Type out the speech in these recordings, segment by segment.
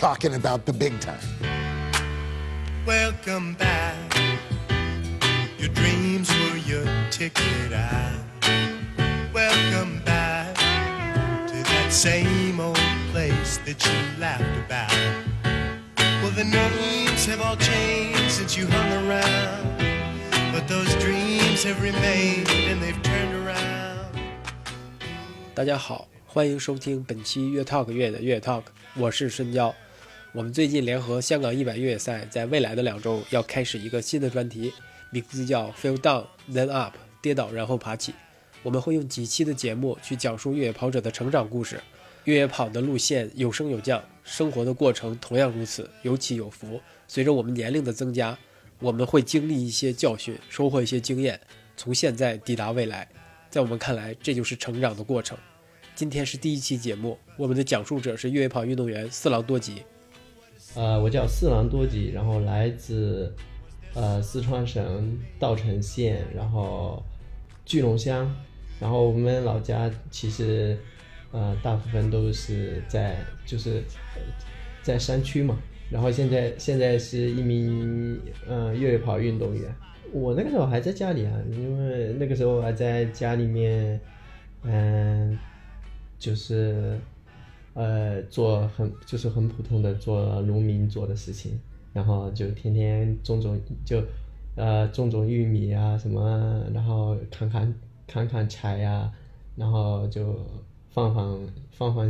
talking about the big time. Welcome back. Your dreams were your ticket out. Welcome back to that same old place that you laughed about. Well, the names have all changed since you hung around. But those dreams have remained and they've turned around. 大家好，欢迎收听本期乐 Talk 乐的乐 Talk，我是申娇。 我们最近联合香港一百越野赛，在未来的两周要开始一个新的专题，名字叫 Feel Down Then Up，跌倒然后爬起。我们会用几期的节目去讲述越野跑者的成长故事。越野跑的路线有升有降，生活的过程同样如此，有起有伏。随着我们年龄的增加，我们会经历一些教训，收获一些经验，从现在抵达未来。在我们看来，这就是成长的过程。今天是第一期节目，我们的讲述者是越野跑运动员四郎多吉。呃，我叫四郎多吉，然后来自呃四川省稻城县，然后聚龙乡，然后我们老家其实呃大部分都是在就是在山区嘛，然后现在现在是一名呃越野跑运动员。我那个时候还在家里啊，因为那个时候还在家里面，嗯、就是呃做很就是很普通的做农民做的事情，然后就天天种种就呃种种玉米啊什么，然后砍砍砍砍柴呀、然后就放放放放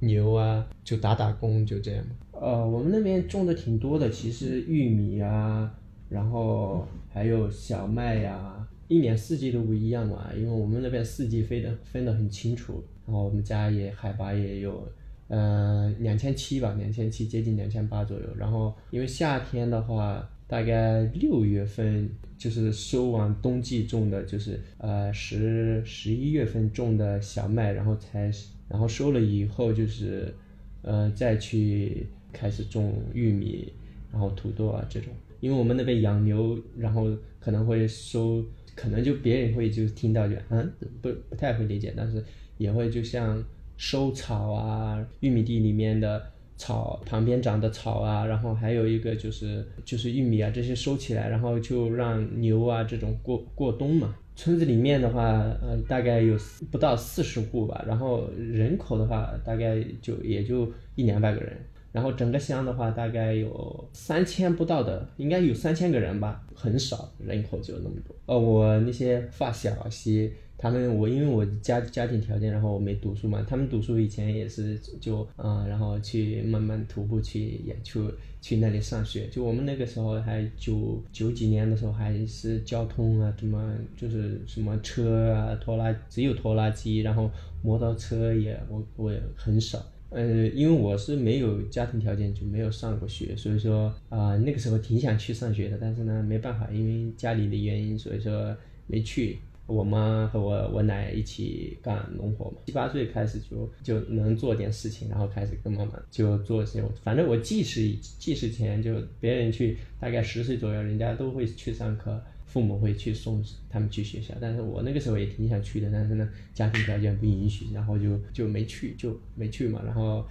牛啊，就打打工就这样。呃，我们那边种的挺多的，其实玉米啊，然后还有小麦呀、一年四季都不一样嘛，因为我们那边四季分的分得很清楚。然后我们家也海拔也有，呃，两千七吧，两千七接近两千八左右。然后因为夏天的话，大概六月份就是收完冬季种的，就是呃十十一月份种的小麦，然后才然后收了以后就是呃再去开始种玉米，然后土豆啊这种。因为我们那边养牛，然后可能会收，可能就别人会就听到就嗯不不太会理解，但是也会就像收草啊，玉米地里面的草旁边长的草啊，然后还有一个就是就是玉米啊这些收起来，然后就让牛啊这种过过冬嘛。村子里面的话，呃，大概有不到四十户吧，然后人口的话，大概就也就一两百个人。然后整个乡的话，大概有三千不到的，应该有三千个人吧，很少人口就那么多。呃，我那些发小些，他们我因为我家家庭条件，然后我没读书嘛，他们读书以前也是就嗯、然后去慢慢徒步去也去去那里上学。就我们那个时候还九九几年的时候，还是交通啊什么就是什么车啊拖拉只有拖拉机，然后摩托车也我我也很少。呃，因为我是没有家庭条件，就没有上过学，所以说啊、那个时候挺想去上学的，但是呢没办法，因为家里的原因，所以说没去。我妈和我我奶一起干农活嘛，七八岁开始就就能做点事情，然后开始跟妈妈就做这种，反正我记事记事前就别人去大概十岁左右，人家都会去上课，父母会去送他们去学校，但是我那个时候也挺想去的，但是呢，家庭条件不允许，然后就就没去，就没去嘛。然后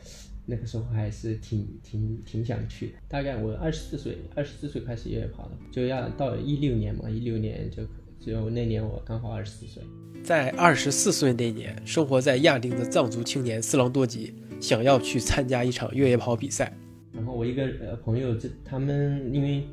那个时候还是挺挺挺想去的。大概我二十四岁，二十四岁开始越野跑的，就要到一六年嘛，一六年就就那年我刚好二十四岁。在二十四岁那年，生活在亚丁的藏族青年四郎多吉想要去参加一场越野跑比赛。然后我一个呃朋友，这他们因为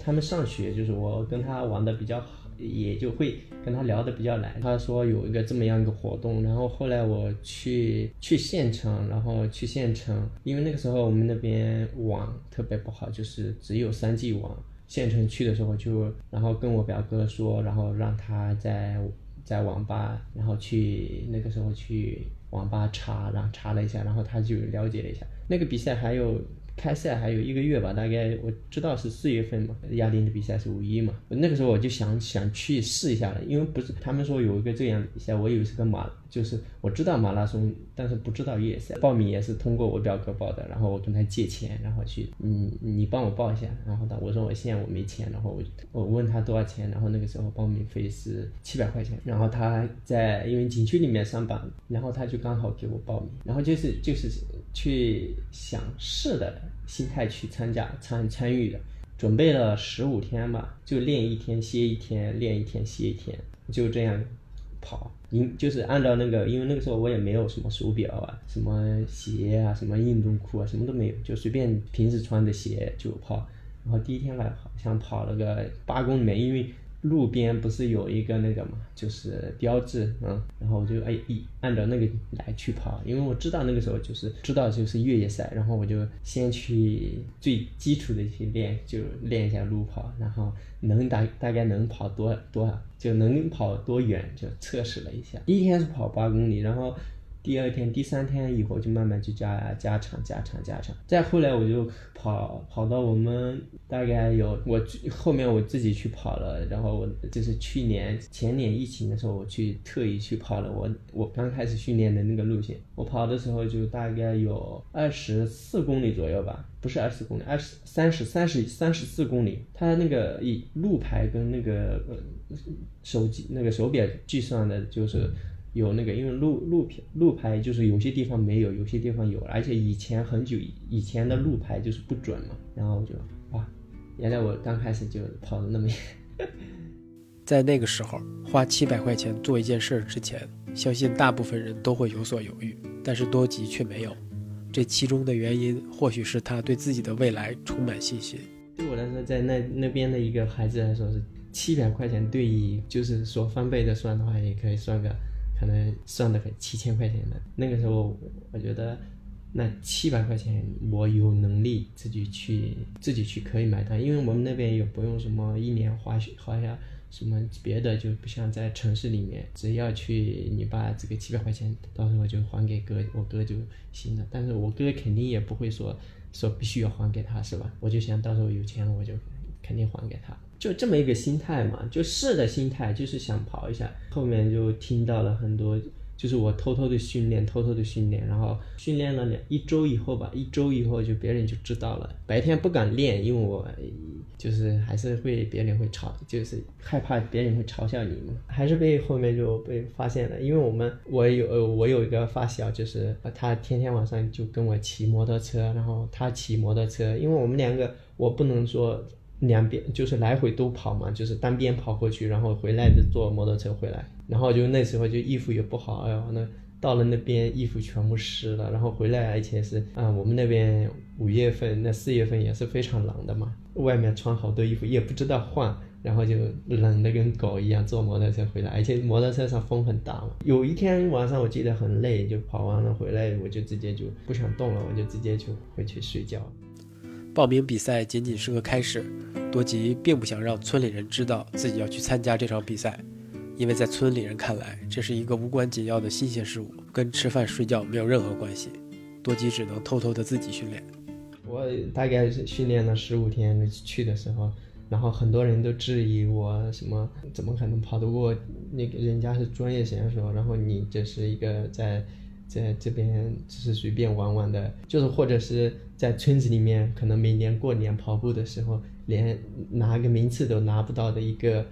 他们上学，就是我跟他玩的比较好，也就会跟他聊的比较来。他说有一个这么样一个活动，然后后来我去去县城，然后去县城，因为那个时候我们那边网特别不好，就是只有 3G 网。县城去的时候就，然后跟我表哥说，然后让他在在网吧，然后去那个时候去网吧查，然后查了一下，然后他就了解了一下。那个比赛还有开赛还有一个月吧，大概我知道是四月份嘛，亚丁的比赛是五一嘛，那个时候我就想想去试一下了，因为不是他们说有一个这样的比赛，我以为是个马，就是我知道马拉松，但是不知道越野赛，报名也是通过我表哥报的，然后我跟他借钱，然后去，嗯，你帮我报一下，然后呢，我说我现在我没钱，然后我我问他多少钱，然后那个时候报名费是七百块钱，然后他在因为景区里面上班，然后他就刚好给我报名，然后就是就是去想试的心态去参加参参与的，准备了十五天吧，就练一天歇一天，练一天歇一天，就这样跑。因就是按照那个，因为那个时候我也没有什么手表啊，什么鞋啊，什么运动裤啊，什么都没有，就随便平时穿的鞋就跑。然后第一天来好像跑了个八公里，因为。路边不是有一个那个嘛，就是标志，嗯，然后我就哎一按照那个来去跑，因为我知道那个时候就是知道就是越野赛，然后我就先去最基础的去练，就练一下路跑，然后能大大概能跑多多少，就能跑多远就测试了一下。第一天是跑八公里，然后。第二天、第三天以后就慢慢就加加长、加长、加长。再后来我就跑跑到我们大概有我后面我自己去跑了，然后我就是去年前年疫情的时候，我去特意去跑了我我刚开始训练的那个路线。我跑的时候就大概有二十四公里左右吧，不是二十公里，二十三十三十三十四公里。它那个以路牌跟那个呃手机那个手表计算的，就是。有那个，因为路路牌路牌就是有些地方没有，有些地方有，而且以前很久以前的路牌就是不准嘛。然后我就哇，原来我刚开始就跑的那么远。在那个时候，花七百块钱做一件事之前，相信大部分人都会有所犹豫，但是多吉却没有。这其中的原因，或许是他对自己的未来充满信心。对我来说，在那那边的一个孩子来说，是七百块钱对于就是说翻倍的算的话，也可以算个。可能算的很七千块钱的那个时候，我觉得那七百块钱我有能力自己去自己去可以买单，因为我们那边也不用什么一年花花下什么别的，就不像在城市里面，只要去你把这个七百块钱到时候就还给哥，我哥就行了。但是我哥肯定也不会说说必须要还给他，是吧？我就想到时候有钱了我就肯定还给他。就这么一个心态嘛，就试的心态，就是想跑一下。后面就听到了很多，就是我偷偷的训练，偷偷的训练，然后训练了两一周以后吧，一周以后就别人就知道了。白天不敢练，因为我就是还是会别人会嘲，就是害怕别人会嘲笑你嘛。还是被后面就被发现了，因为我们我有我有一个发小，就是他天天晚上就跟我骑摩托车，然后他骑摩托车，因为我们两个我不能说。两边就是来回都跑嘛，就是单边跑过去，然后回来的坐摩托车回来，然后就那时候就衣服也不好，哎呦，那到了那边衣服全部湿了，然后回来而且是啊，我们那边五月份那四月份也是非常冷的嘛，外面穿好多衣服也不知道换，然后就冷的跟狗一样坐摩托车回来，而且摩托车上风很大嘛。有一天晚上我记得很累，就跑完了回来，我就直接就不想动了，我就直接就回去睡觉。报名比赛仅仅是个开始，多吉并不想让村里人知道自己要去参加这场比赛，因为在村里人看来，这是一个无关紧要的新鲜事物，跟吃饭睡觉没有任何关系。多吉只能偷偷的自己训练。我大概是训练了十五天去的时候，然后很多人都质疑我什么，怎么可能跑得过那个人家是专业选手，然后你这是一个在。在这边只是随便玩玩的，就是或者是在村子里面，可能每年过年跑步的时候，连拿个名次都拿不到的一个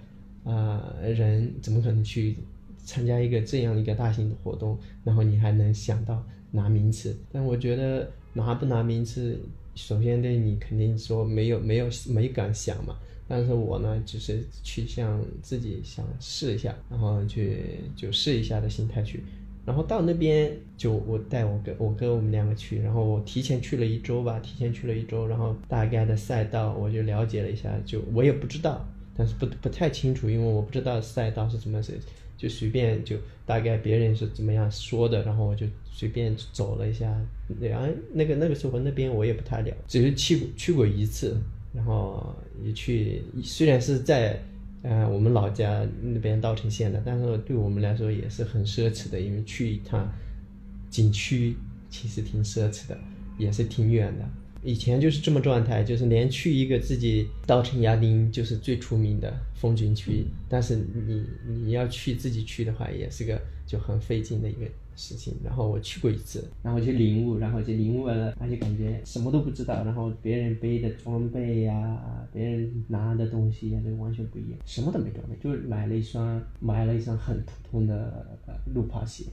啊人，怎么可能去参加一个这样一个大型的活动？然后你还能想到拿名次？但我觉得拿不拿名次，首先对你肯定说没有没有没敢想嘛。但是我呢，只是去向自己想试一下，然后去就试一下的心态去。然后到那边就我带我哥我哥我们两个去，然后我提前去了一周吧，提前去了一周，然后大概的赛道我就了解了一下，就我也不知道，但是不不太清楚，因为我不知道赛道是怎么是，就随便就大概别人是怎么样说的，然后我就随便走了一下，然后那个那个时候那边我也不太了，只是去过去过一次，然后也去虽然是在。呃，我们老家那边稻城县的，但是对我们来说也是很奢侈的，因为去一趟景区其实挺奢侈的，也是挺远的。以前就是这么状态，就是连去一个自己稻城亚丁就是最出名的风景区，但是你你要去自己去的话，也是个就很费劲的一个。事情，然后我去过一次，然后就领悟，然后就领悟了，而且感觉什么都不知道，然后别人背的装备呀，别人拿的东西呀，都完全不一样，什么都没装备，就买了一双，买了一双很普通的呃路跑鞋，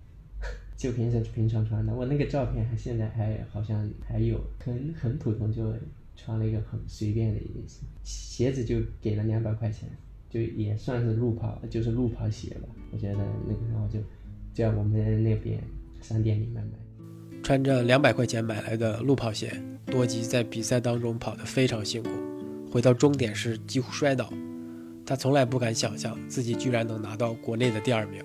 就平时平常穿的。我那个照片还现在还好像还有，很很普通，就穿了一个很随便的一个鞋子，就给了两百块钱，就也算是路跑，就是路跑鞋吧。我觉得那个时候就在我们那边商店里面买。穿着两百块钱买来的路跑鞋，多吉在比赛当中跑得非常辛苦，回到终点时几乎摔倒。他从来不敢想象自己居然能拿到国内的第二名。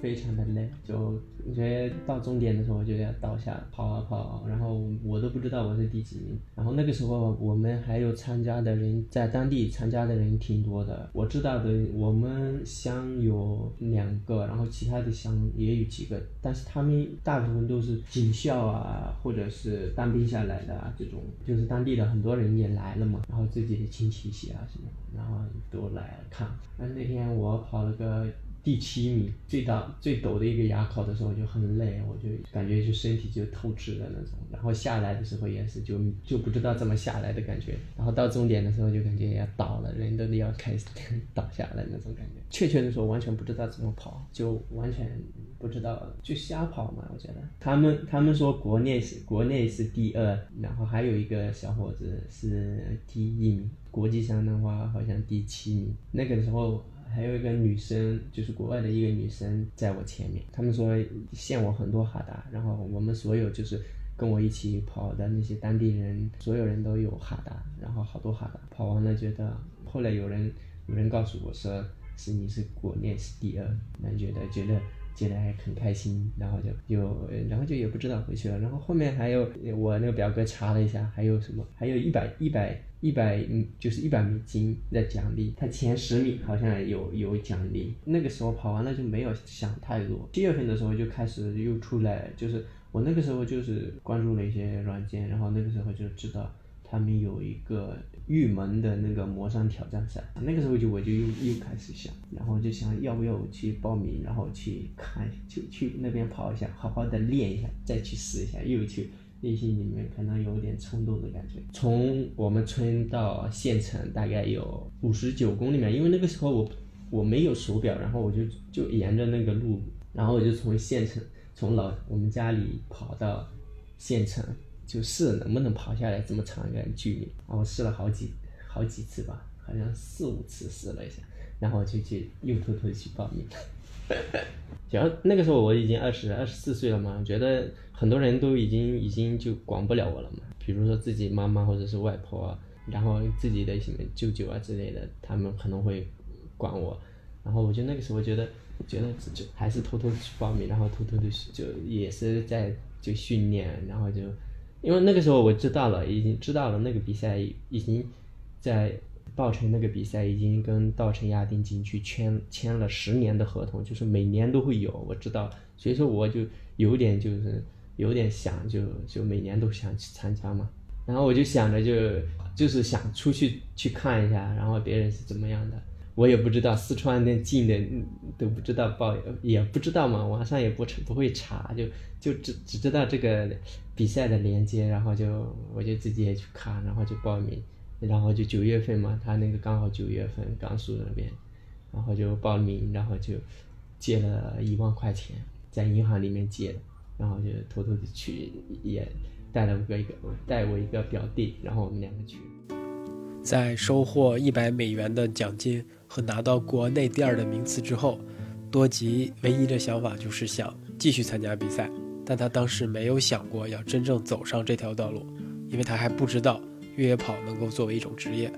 非常的累，就我觉得到终点的时候我就要倒下跑啊跑，然后我都不知道我是第几名。然后那个时候我们还有参加的人，在当地参加的人挺多的。我知道的，我们乡有两个，然后其他的乡也有几个，但是他们大部分都是警校啊，或者是当兵下来的啊，这种就是当地的很多人也来了嘛，然后自己的亲戚些啊什么，然后都来看。那那天我跑了个。第七名，最大最陡的一个垭口的时候就很累，我就感觉就身体就透支了那种。然后下来的时候也是就就不知道怎么下来的感觉。然后到终点的时候就感觉要倒了，人都要开始 倒下来那种感觉。确切的说完全不知道怎么跑，就完全不知道就瞎跑嘛。我觉得他们他们说国内是国内是第二，然后还有一个小伙子是第一名，国际上的话好像第七名。那个时候。还有一个女生，就是国外的一个女生，在我前面。他们说限我很多哈达，然后我们所有就是跟我一起跑的那些当地人，所有人都有哈达，然后好多哈达。跑完了觉得，后来有人有人告诉我说，是你是国内是第二，那觉得觉得。觉得还很开心，然后就就然后就也不知道回去了。然后后面还有我那个表哥查了一下，还有什么？还有一百一百一百，就是一百美金的奖励。他前十名好像有有奖励。那个时候跑完了就没有想太多。七月份的时候就开始又出来，就是我那个时候就是关注了一些软件，然后那个时候就知道。他们有一个玉门的那个魔山挑战赛，那个时候就我就又又开始想，然后就想要不要去报名，然后去看，就去那边跑一下，好好的练一下，再去试一下，又去内心里面可能有点冲动的感觉。从我们村到县城大概有五十九公里嘛，因为那个时候我我没有手表，然后我就就沿着那个路，然后我就从县城从老我们家里跑到县城。就试能不能跑下来这么长一个距离，然后我试了好几好几次吧，好像四五次试了一下，然后就去又偷偷去报名。然后那个时候我已经二十二十四岁了嘛，觉得很多人都已经已经就管不了我了嘛，比如说自己妈妈或者是外婆，然后自己的什么舅舅啊之类的，他们可能会管我，然后我就那个时候觉得觉得就还是偷偷去报名，然后偷偷的就也是在就训练，然后就。因为那个时候我知道了，已经知道了那个比赛已经在稻城那个比赛已经跟稻城亚丁景区签签了十年的合同，就是每年都会有，我知道，所以说我就有点就是有点想就就每年都想去参加嘛，然后我就想着就就是想出去去看一下，然后别人是怎么样的。我也不知道四川那近的都不知道报，也不知道嘛，网上也不不会查，就就只只知道这个比赛的连接，然后就我就自己也去看，然后就报名，然后就九月份嘛，他那个刚好九月份甘肃那边，然后就报名，然后就借了一万块钱，在银行里面借的，然后就偷偷的去，也带了个一个带我一个表弟，然后我们两个去，在收获一百美元的奖金。和拿到国内第二的名次之后，多吉唯一的想法就是想继续参加比赛，但他当时没有想过要真正走上这条道路，因为他还不知道越野跑能够作为一种职业。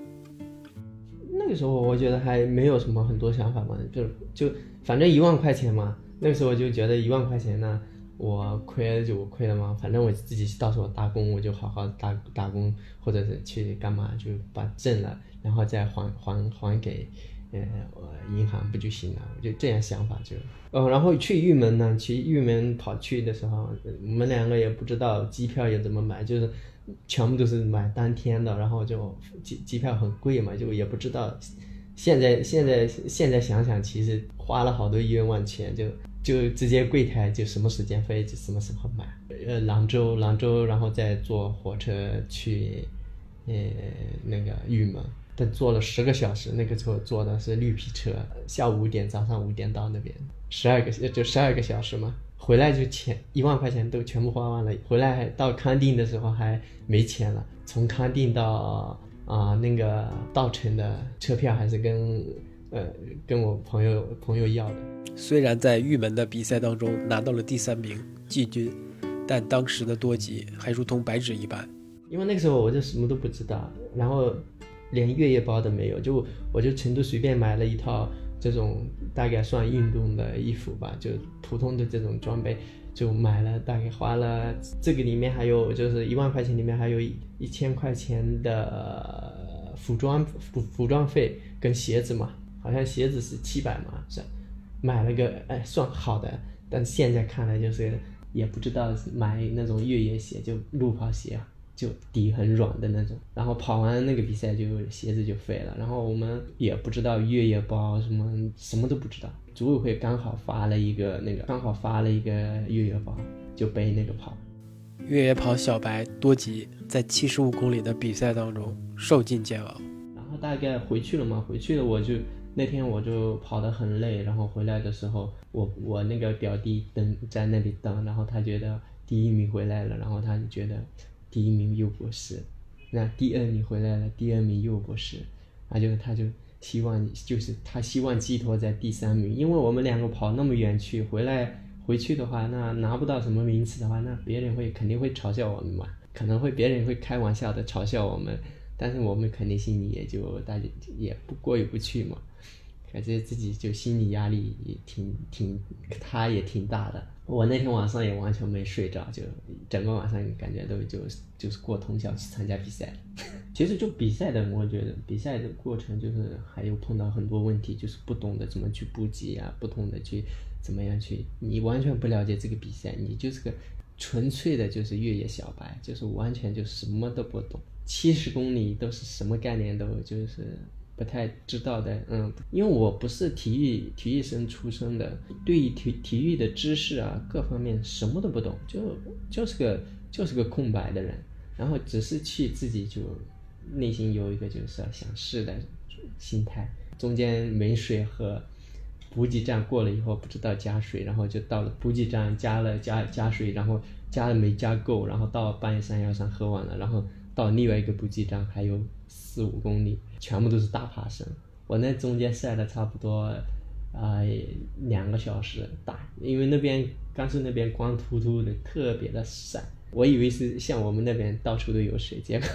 那个时候我觉得还没有什么很多想法嘛，就就反正一万块钱嘛，那个时候我就觉得一万块钱呢，我亏了就我亏了嘛，反正我自己到时候打工我就好好打打工，或者是去干嘛就把挣了，然后再还还还给。呃，我银行不就行了？我就这样想法就，哦，然后去玉门呢，去玉门跑去的时候，我们两个也不知道机票也怎么买，就是全部都是买当天的，然后就机机票很贵嘛，就也不知道。现在现在现在想想，其实花了好多冤枉钱，就就直接柜台就什么时间飞就什么时候买。呃，兰州兰州，然后再坐火车去，呃，那个玉门。坐了十个小时，那个时候坐的是绿皮车，下午五点，早上五点到那边，十二个就十二个小时嘛。回来就钱一万块钱都全部花完了，回来到康定的时候还没钱了，从康定到啊、那个稻城的车票还是跟呃跟我朋友朋友要的。虽然在玉门的比赛当中拿到了第三名季军，但当时的多吉还如同白纸一般。因为那个时候我就什么都不知道，然后连越野包都没有，就我就成都随便买了一套这种大概算运动的衣服吧，就普通的这种装备，就买了，大概花了这个里面还有就是一万块钱里面还有一一千块钱的服装服服装费跟鞋子嘛，好像鞋子是七百嘛，是买了个哎算好的，但现在看来就是也不知道买那种越野鞋就路跑鞋。就底很软的那种，然后跑完那个比赛就鞋子就废了，然后我们也不知道越野包什么什么都不知道，组委会刚好发了一个那个刚好发了一个越野包，就背那个跑。越野跑小白多吉在七十五公里的比赛当中受尽煎熬，然后大概回去了嘛，回去了我就那天我就跑得很累，然后回来的时候，我我那个表弟等在那里等，然后他觉得第一名回来了，然后他就觉得。第一名又不是，那第二名回来了，第二名又不是，那就他就希望就是他希望寄托在第三名，因为我们两个跑那么远去，回来回去的话，那拿不到什么名次的话，那别人会肯定会嘲笑我们嘛，可能会别人会开玩笑的嘲笑我们，但是我们肯定心里也就大家也不过意不去嘛，感觉自己就心理压力也挺挺，他也挺大的。我那天晚上也完全没睡着，就整个晚上感觉都就就是过通宵去参加比赛。其实就比赛的，我觉得比赛的过程就是还有碰到很多问题，就是不懂得怎么去补给啊，不懂得去怎么样去，你完全不了解这个比赛，你就是个纯粹的就是越野小白，就是完全就什么都不懂，七十公里都是什么概念都就是。不太知道的，嗯，因为我不是体育体育生出身的，对于体体育的知识啊，各方面什么都不懂，就就是个就是个空白的人，然后只是去自己就内心有一个就是想试的心态，中间没水喝，补给站过了以后不知道加水，然后就到了补给站加了加加水，然后加了没加够，然后到半夜山腰上喝完了，然后到另外一个补给站还有四五公里。全部都是大爬升，我那中间晒了差不多，啊、两个小时大，因为那边甘肃那边光秃秃的，特别的晒。我以为是像我们那边到处都有水，结果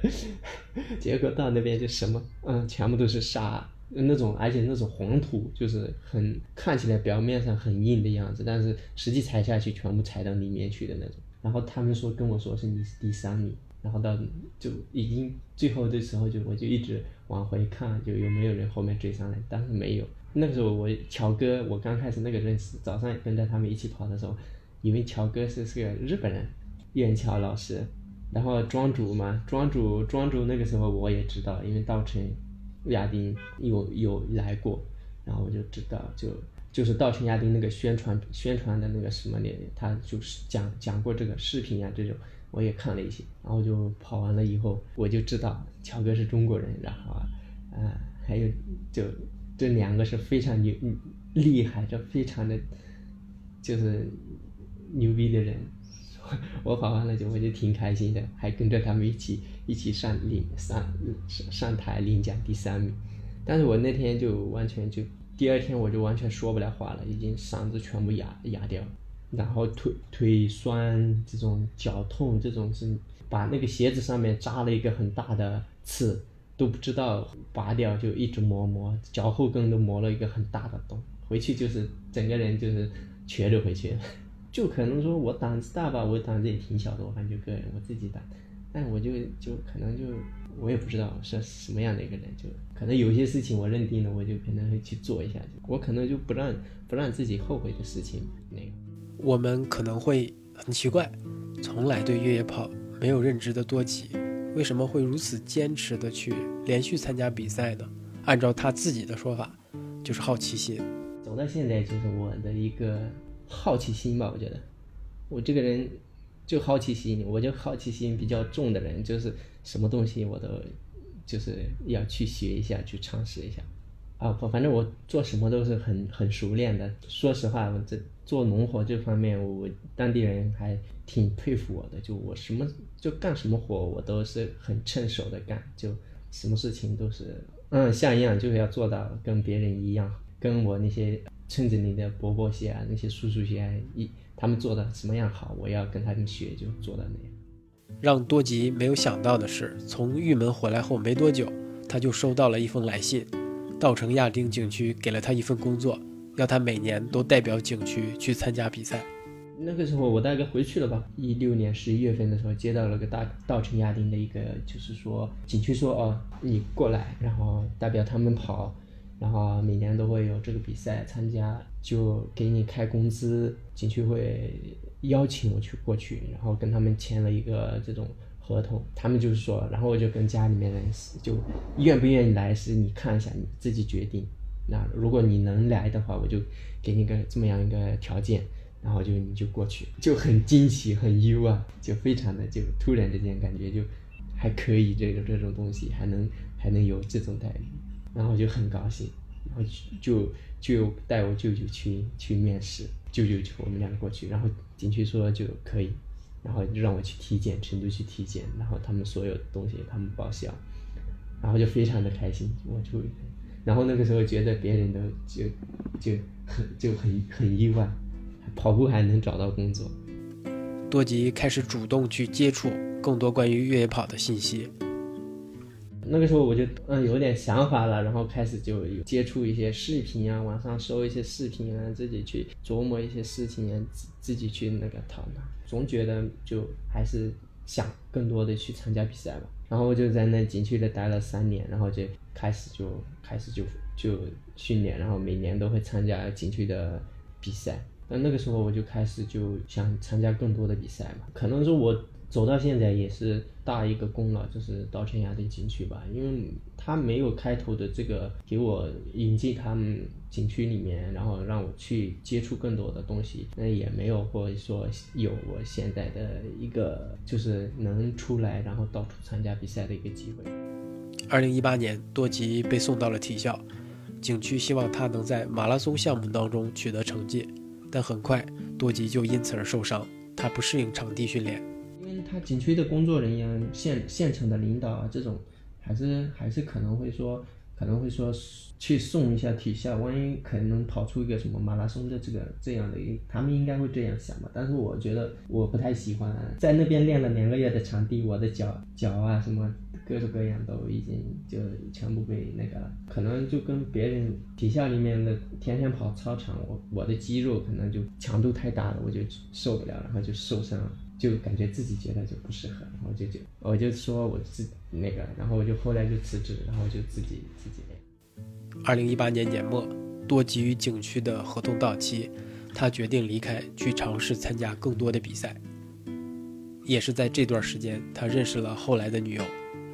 结果到那边就什么，嗯，全部都是沙，那种而且那种黄土，就是很看起来表面上很硬的样子，但是实际踩下去全部踩到里面去的那种。然后他们说跟我说是你是第三名。然后到就已经最后的时候就我就一直往回看，就有没有人后面追上来，但是没有。那个时候我乔哥，我刚开始那个认识，早上跟着他们一起跑的时候，以为乔哥是是个日本人，燕乔老师。然后庄主嘛，庄主庄主那个时候我也知道，因为稻城亚丁有有来过，然后我就知道就就是稻城亚丁那个宣传宣传的那个什么的，他就是讲讲过这个视频啊这种。我也看了一些，然后就跑完了以后，我就知道乔哥是中国人，然后啊，还有就这两个是非常牛厉害，这非常的，就是牛逼的人。我跑完了就我就挺开心的，还跟着他们一起一起上领上上上台领奖第三名。但是我那天就完全就第二天我就完全说不了话了，已经嗓子全部哑哑掉。然后腿腿酸，这种脚痛，这种是把那个鞋子上面扎了一个很大的刺，都不知道拔掉，就一直磨磨，脚后跟都磨了一个很大的洞。回去就是整个人就是瘸着回去了。就可能说我胆子大吧，我胆子也挺小的，我感觉个人我自己胆，但我就就可能就我也不知道是什么样的一个人，就可能有些事情我认定了，我就可能会去做一下，我可能就不让不让自己后悔的事情那个。我们可能会很奇怪，从来对越野跑没有认知的多吉，为什么会如此坚持的去连续参加比赛呢？按照他自己的说法，就是好奇心。走到现在就是我的一个好奇心吧，我觉得我这个人就好奇心，我就好奇心比较重的人，就是什么东西我都就是要去学一下，去尝试一下。啊，反反正我做什么都是很很熟练的。说实话，我这做农活这方面，我当地人还挺佩服我的。就我什么就干什么活，我都是很趁手的干，就什么事情都是嗯像样，就是要做到跟别人一样，跟我那些村子里的伯伯些啊，那些叔叔些一他们做的什么样好，我要跟他们学，就做到那样。让多吉没有想到的是，从玉门回来后没多久，他就收到了一封来信。稻城亚丁景区给了他一份工作，要他每年都代表景区去参加比赛。那个时候我大概回去了吧，一六年十一月份的时候接到了个大稻城亚丁的一个，就是说景区说哦你过来，然后代表他们跑，然后每年都会有这个比赛参加，就给你开工资，景区会邀请我去过去，然后跟他们签了一个这种。合同，他们就是说，然后我就跟家里面人就愿不愿意来是你看一下你自己决定。那如果你能来的话，我就给你个这么样一个条件，然后就你就过去，就很惊喜很意外，就非常的就突然之间感觉就还可以这个这种东西还能还能有这种待遇，然后就很高兴，然后就就带我舅舅去去面试，舅舅就我们两个过去，然后景区说就可以。然后就让我去体检，成都去体检，然后他们所有东西他们报销，然后就非常的开心，我就，然后那个时候觉得别人都就就很就很很意外，跑步还能找到工作。多吉开始主动去接触更多关于越野跑的信息。那个时候我就嗯有点想法了，然后开始就有接触一些视频啊，网上搜一些视频啊，自己去琢磨一些事情啊，自自己去那个讨论，总觉得就还是想更多的去参加比赛吧。然后我就在那景区里待了三年，然后就开始就开始就就训练，然后每年都会参加景区的比赛。那那个时候我就开始就想参加更多的比赛嘛，可能说我。走到现在也是大一个功劳，就是稻城亚丁景区吧，因为他没有开头的这个给我引进他们景区里面，然后让我去接触更多的东西，那也没有或者说有我现在的一个就是能出来然后到处参加比赛的一个机会。二零一八年，多吉被送到了体校，景区希望他能在马拉松项目当中取得成绩，但很快多吉就因此而受伤，他不适应场地训练。他景区的工作人员、县县城的领导啊，这种还是还是可能会说，可能会说去送一下体校，万一可能跑出一个什么马拉松的这个这样的，他们应该会这样想吧。但是我觉得我不太喜欢，在那边练了两个月的场地，我的脚脚啊什么各种各样都已经就全部被那个了，可能就跟别人体校里面的天天跑操场，我我的肌肉可能就强度太大了，我就受不了，然后就受伤了。就感觉自己觉得就不适合，然后就就我就说我自那个，然后我就后来就辞职，然后就自己自己练。二零一八年年末，多吉与景区的合同到期，他决定离开，去尝试参加更多的比赛。也是在这段时间，他认识了后来的女友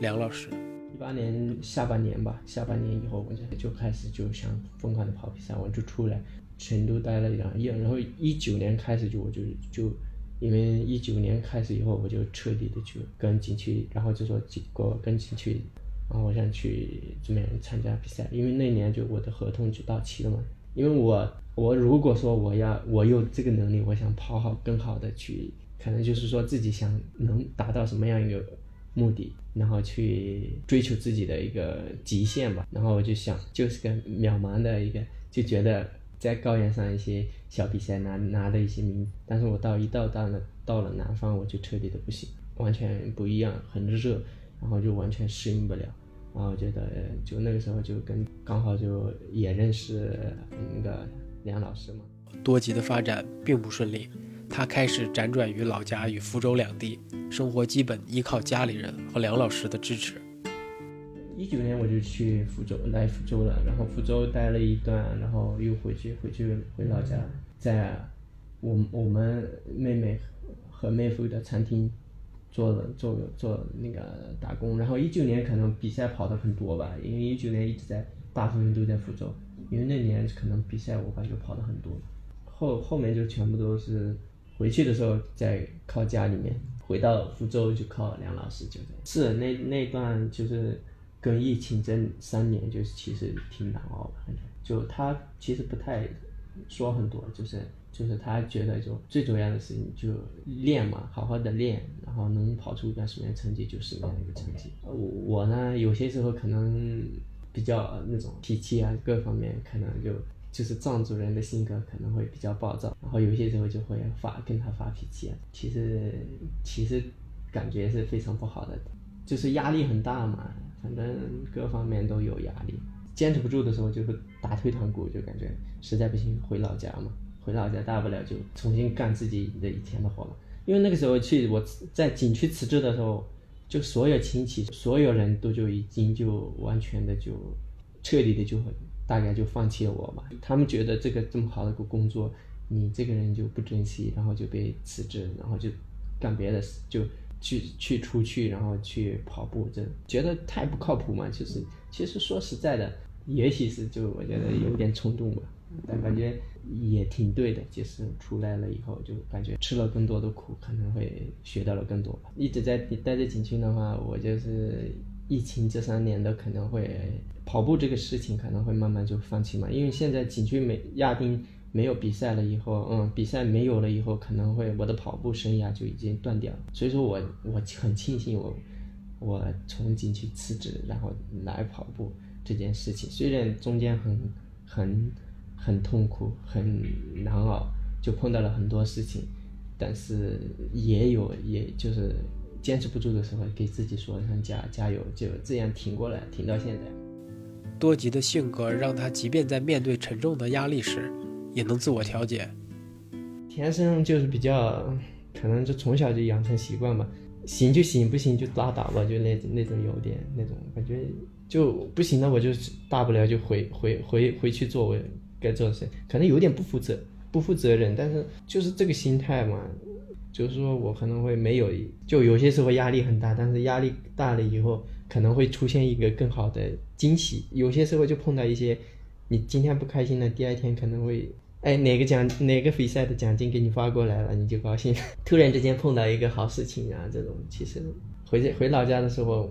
梁老师。一八年下半年吧，下半年以后，我就就开始就想疯狂的跑比赛，我就出来成都待了两夜，然后一九年开始就我就就。因为一九年开始以后，我就彻底的去跟景区，然后就说我跟景区，然后我想去这边参加比赛，因为那年就我的合同就到期了嘛。因为我我如果说我要我有这个能力，我想跑好更好的去，可能就是说自己想能达到什么样一个目的，然后去追求自己的一个极限吧。然后我就想，就是个渺茫的一个，就觉得。在高原上一些小比赛拿拿的一些名，但是我到一到到了到了南方我就彻底的不行，完全不一样，很热，然后就完全适应不了，然后觉得就那个时候就跟刚好就也认识那个梁老师嘛。多吉的发展并不顺利，他开始辗转于老家与福州两地，生活基本依靠家里人和梁老师的支持。一九年我就去福州来福州了，然后福州待了一段，然后又回去回去回老家，在我我们妹妹和妹夫的餐厅做了做做那个打工，然后一九年可能比赛跑的很多吧，因为一九年一直在大部分都在福州，因为那年可能比赛我感觉跑的很多，后后面就全部都是回去的时候在靠家里面，回到福州就靠梁老师就是，是那那段就是。跟疫情这三年，就是其实挺难熬的，就他其实不太说很多，就是就是他觉得就最主要的事情就练嘛，好好的练，然后能跑出一个什么样成绩就什么样的一个成绩。我我呢，有些时候可能比较那种脾气啊，各方面可能就就是藏族人的性格可能会比较暴躁，然后有些时候就会发跟他发脾气啊。其实其实感觉是非常不好的，就是压力很大嘛，反正各方面都有压力。坚持不住的时候就会打退堂鼓，就感觉实在不行回老家嘛，回老家大不了就重新干自己的以前的活嘛。因为那个时候去我在景区辞职的时候，就所有亲戚、所有人都就已经就完全的就彻底的就大概就放弃了我嘛。他们觉得这个这么好的一个工作，你这个人就不珍惜，然后就被辞职，然后就干别的事就。去去出去，然后去跑步，这觉得太不靠谱嘛。就是其实说实在的，也许是就我觉得有点冲动吧，但感觉也挺对的。就是出来了以后，就感觉吃了更多的苦，可能会学到了更多吧。一直在待在景区的话，我就是疫情这三年的可能会跑步这个事情可能会慢慢就放弃嘛，因为现在景区没亚丁。没有比赛了以后，嗯，比赛没有了以后，可能会我的跑步生涯就已经断掉了。所以说我我很庆幸我我从景区辞职，然后来跑步这件事情。虽然中间很很很痛苦，很难熬，就碰到了很多事情，但是也有也就是坚持不住的时候，给自己说一声加加油，就这样挺过来，挺到现在。多吉的性格让他即便在面对沉重的压力时。也能自我调节，天生就是比较，可能就从小就养成习惯吧，行就行，不行就拉倒吧，就那那种有点那种感觉，就不行了，我就大不了就回回回回去做我该做的事，可能有点不负责不负责任，但是就是这个心态嘛，就是说我可能会没有，就有些时候压力很大，但是压力大了以后可能会出现一个更好的惊喜，有些时候就碰到一些你今天不开心的，第二天可能会。哎，哪个奖哪个比赛的奖金给你发过来了，你就高兴。突然之间碰到一个好事情啊，这种其实回回老家的时候，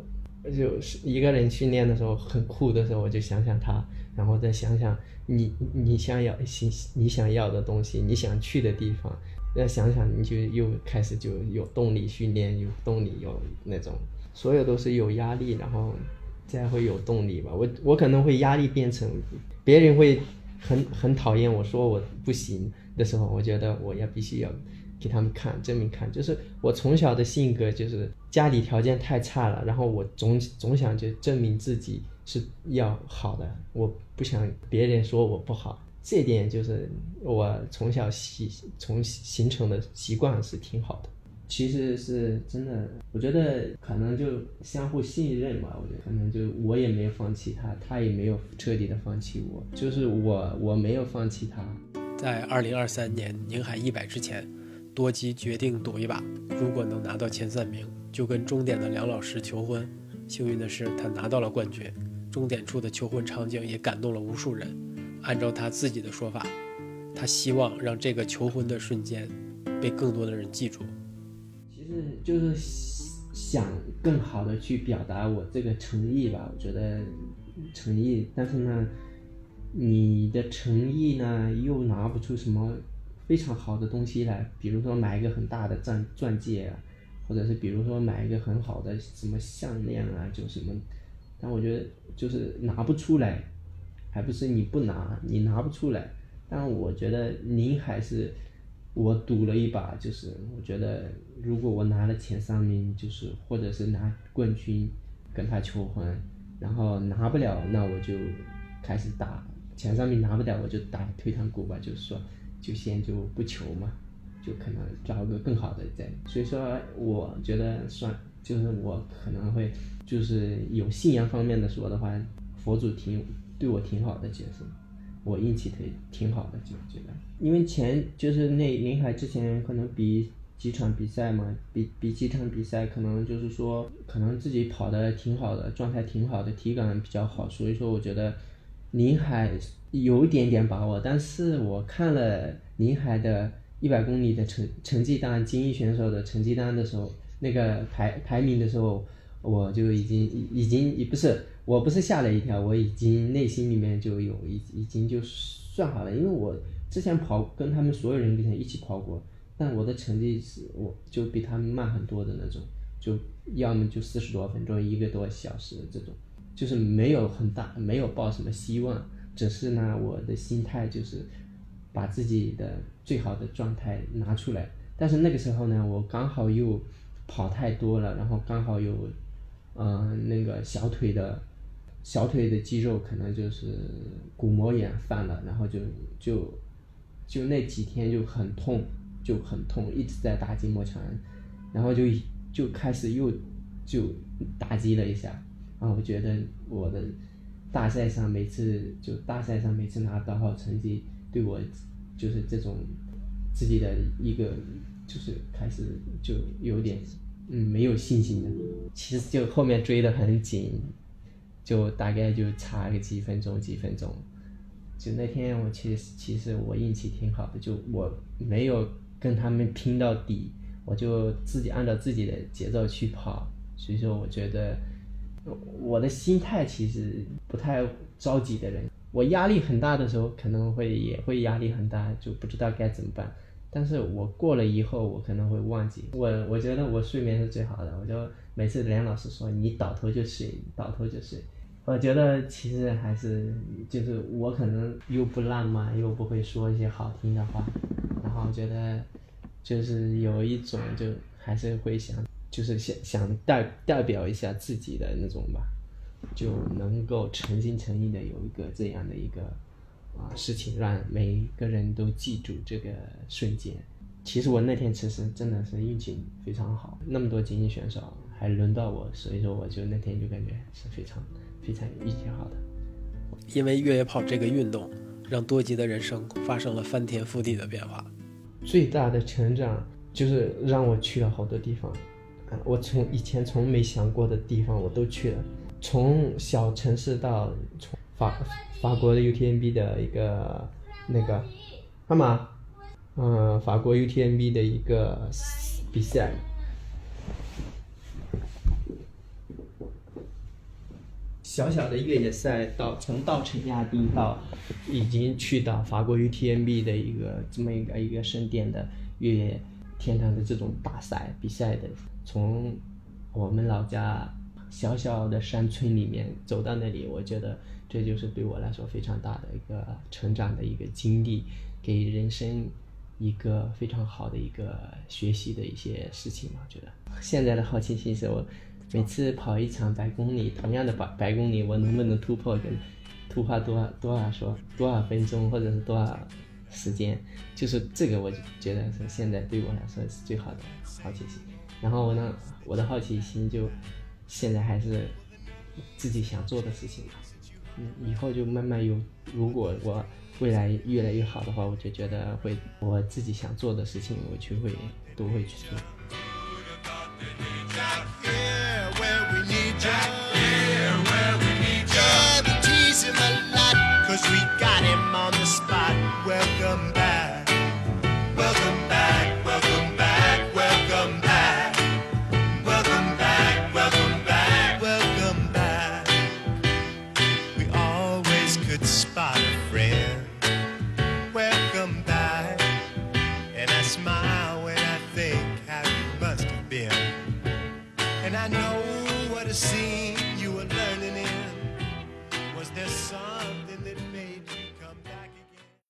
就是一个人训练的时候很酷的时候，我就想想他，然后再想想你你想要想你想要的东西，你想去的地方，再想想你就又开始就有动力训练，有动力有那种，所有都是有压力，然后再会有动力吧。我我可能会压力变成别人会。很很讨厌我说我不行的时候，我觉得我要必须要给他们看证明看，就是我从小的性格就是家里条件太差了，然后我总总想就证明自己是要好的，我不想别人说我不好，这点就是我从小习从形成的习惯是挺好的。其实是真的，我觉得可能就相互信任吧。我觉得可能就我也没有放弃他，他也没有彻底的放弃我，就是我我没有放弃他。在二零二三年宁海一百之前，多吉决定赌一把，如果能拿到前三名，就跟终点的梁老师求婚。幸运的是，他拿到了冠军。终点处的求婚场景也感动了无数人。按照他自己的说法，他希望让这个求婚的瞬间被更多的人记住。是，就是想更好的去表达我这个诚意吧。我觉得诚意，但是呢，你的诚意呢又拿不出什么非常好的东西来，比如说买一个很大的钻钻戒啊，或者是比如说买一个很好的什么项链啊，就什么。但我觉得就是拿不出来，还不是你不拿，你拿不出来。但我觉得您还是。我赌了一把，就是我觉得如果我拿了前三名，就是或者是拿冠军，跟他求婚，然后拿不了，那我就开始打前三名拿不了，我就打退堂鼓吧，就是说就先就不求嘛，就可能找个更好的再。所以说，我觉得算就是我可能会就是有信仰方面的说的话，佛祖挺对我挺好的，其实。我运气挺挺好的，就觉得，因为前就是那临海之前可能比几场比赛嘛，比比几场比赛，可能就是说，可能自己跑的挺好的，状态挺好的，体感比较好，所以说我觉得临海有一点点把握。但是我看了临海的一百公里的成成绩单，精英选手的成绩单的时候，那个排排名的时候，我就已经已经也不是，我不是吓了一跳，我已经内心里面就有已已经就算好了，因为我之前跑跟他们所有人之前一起跑过，但我的成绩是我就比他们慢很多的那种，就要么就四十多分钟，一个多小时这种，就是没有很大，没有抱什么希望，只是呢我的心态就是把自己的最好的状态拿出来，但是那个时候呢，我刚好又跑太多了，然后刚好又。嗯，那个小腿的，小腿的肌肉可能就是骨膜炎犯了，然后就就就那几天就很痛，就很痛，一直在打筋膜枪，然后就就开始又就打击了一下，然后我觉得我的大赛上每次就大赛上每次拿到好成绩，对我就是这种自己的一个就是开始就有点。嗯，没有信心的，其实就后面追得很紧，就大概就差个几分钟，几分钟。就那天我其实其实我运气挺好的，就我没有跟他们拼到底，我就自己按照自己的节奏去跑。所以说，我觉得我的心态其实不太着急的人。我压力很大的时候，可能会也会压力很大，就不知道该怎么办。但是我过了以后，我可能会忘记我。我觉得我睡眠是最好的。我就每次连老师说你倒头就睡，倒头就睡。我觉得其实还是就是我可能又不浪漫，又不会说一些好听的话，然后觉得就是有一种就还是会想，就是想想代代表一下自己的那种吧，就能够诚心诚意的有一个这样的一个。啊，事情让每一个人都记住这个瞬间。其实我那天其实真的是运气非常好，那么多精英选手还轮到我，所以说我就那天就感觉是非常非常运气好的。因为越野跑这个运动，让多吉的人生发生了翻天覆地的变化。最大的成长就是让我去了好多地方，我从以前从没想过的地方我都去了，从小城市到从法。法国的 UTMB 的一个那个干嘛？嗯，法国 UTMB 的一个比赛，小小的越野赛，到从稻城亚丁到已经去到法国 UTMB 的一个这么一个一个圣殿的越野天堂的这种大赛比赛的，从我们老家小小的山村里面走到那里，我觉得。这就是对我来说非常大的一个成长的一个经历，给人生一个非常好的一个学习的一些事情嘛。我觉得现在的好奇心是我每次跑一场百公里，同样的百百公里，我能不能突破跟突破多多少说多少分钟或者是多少时间，就是这个我觉得是现在对我来说是最好的好奇心。然后我呢，我的好奇心就现在还是自己想做的事情吧。以后就慢慢有如果我未来越来越好的话我就觉得会我自己想做的事情我就会都会去做。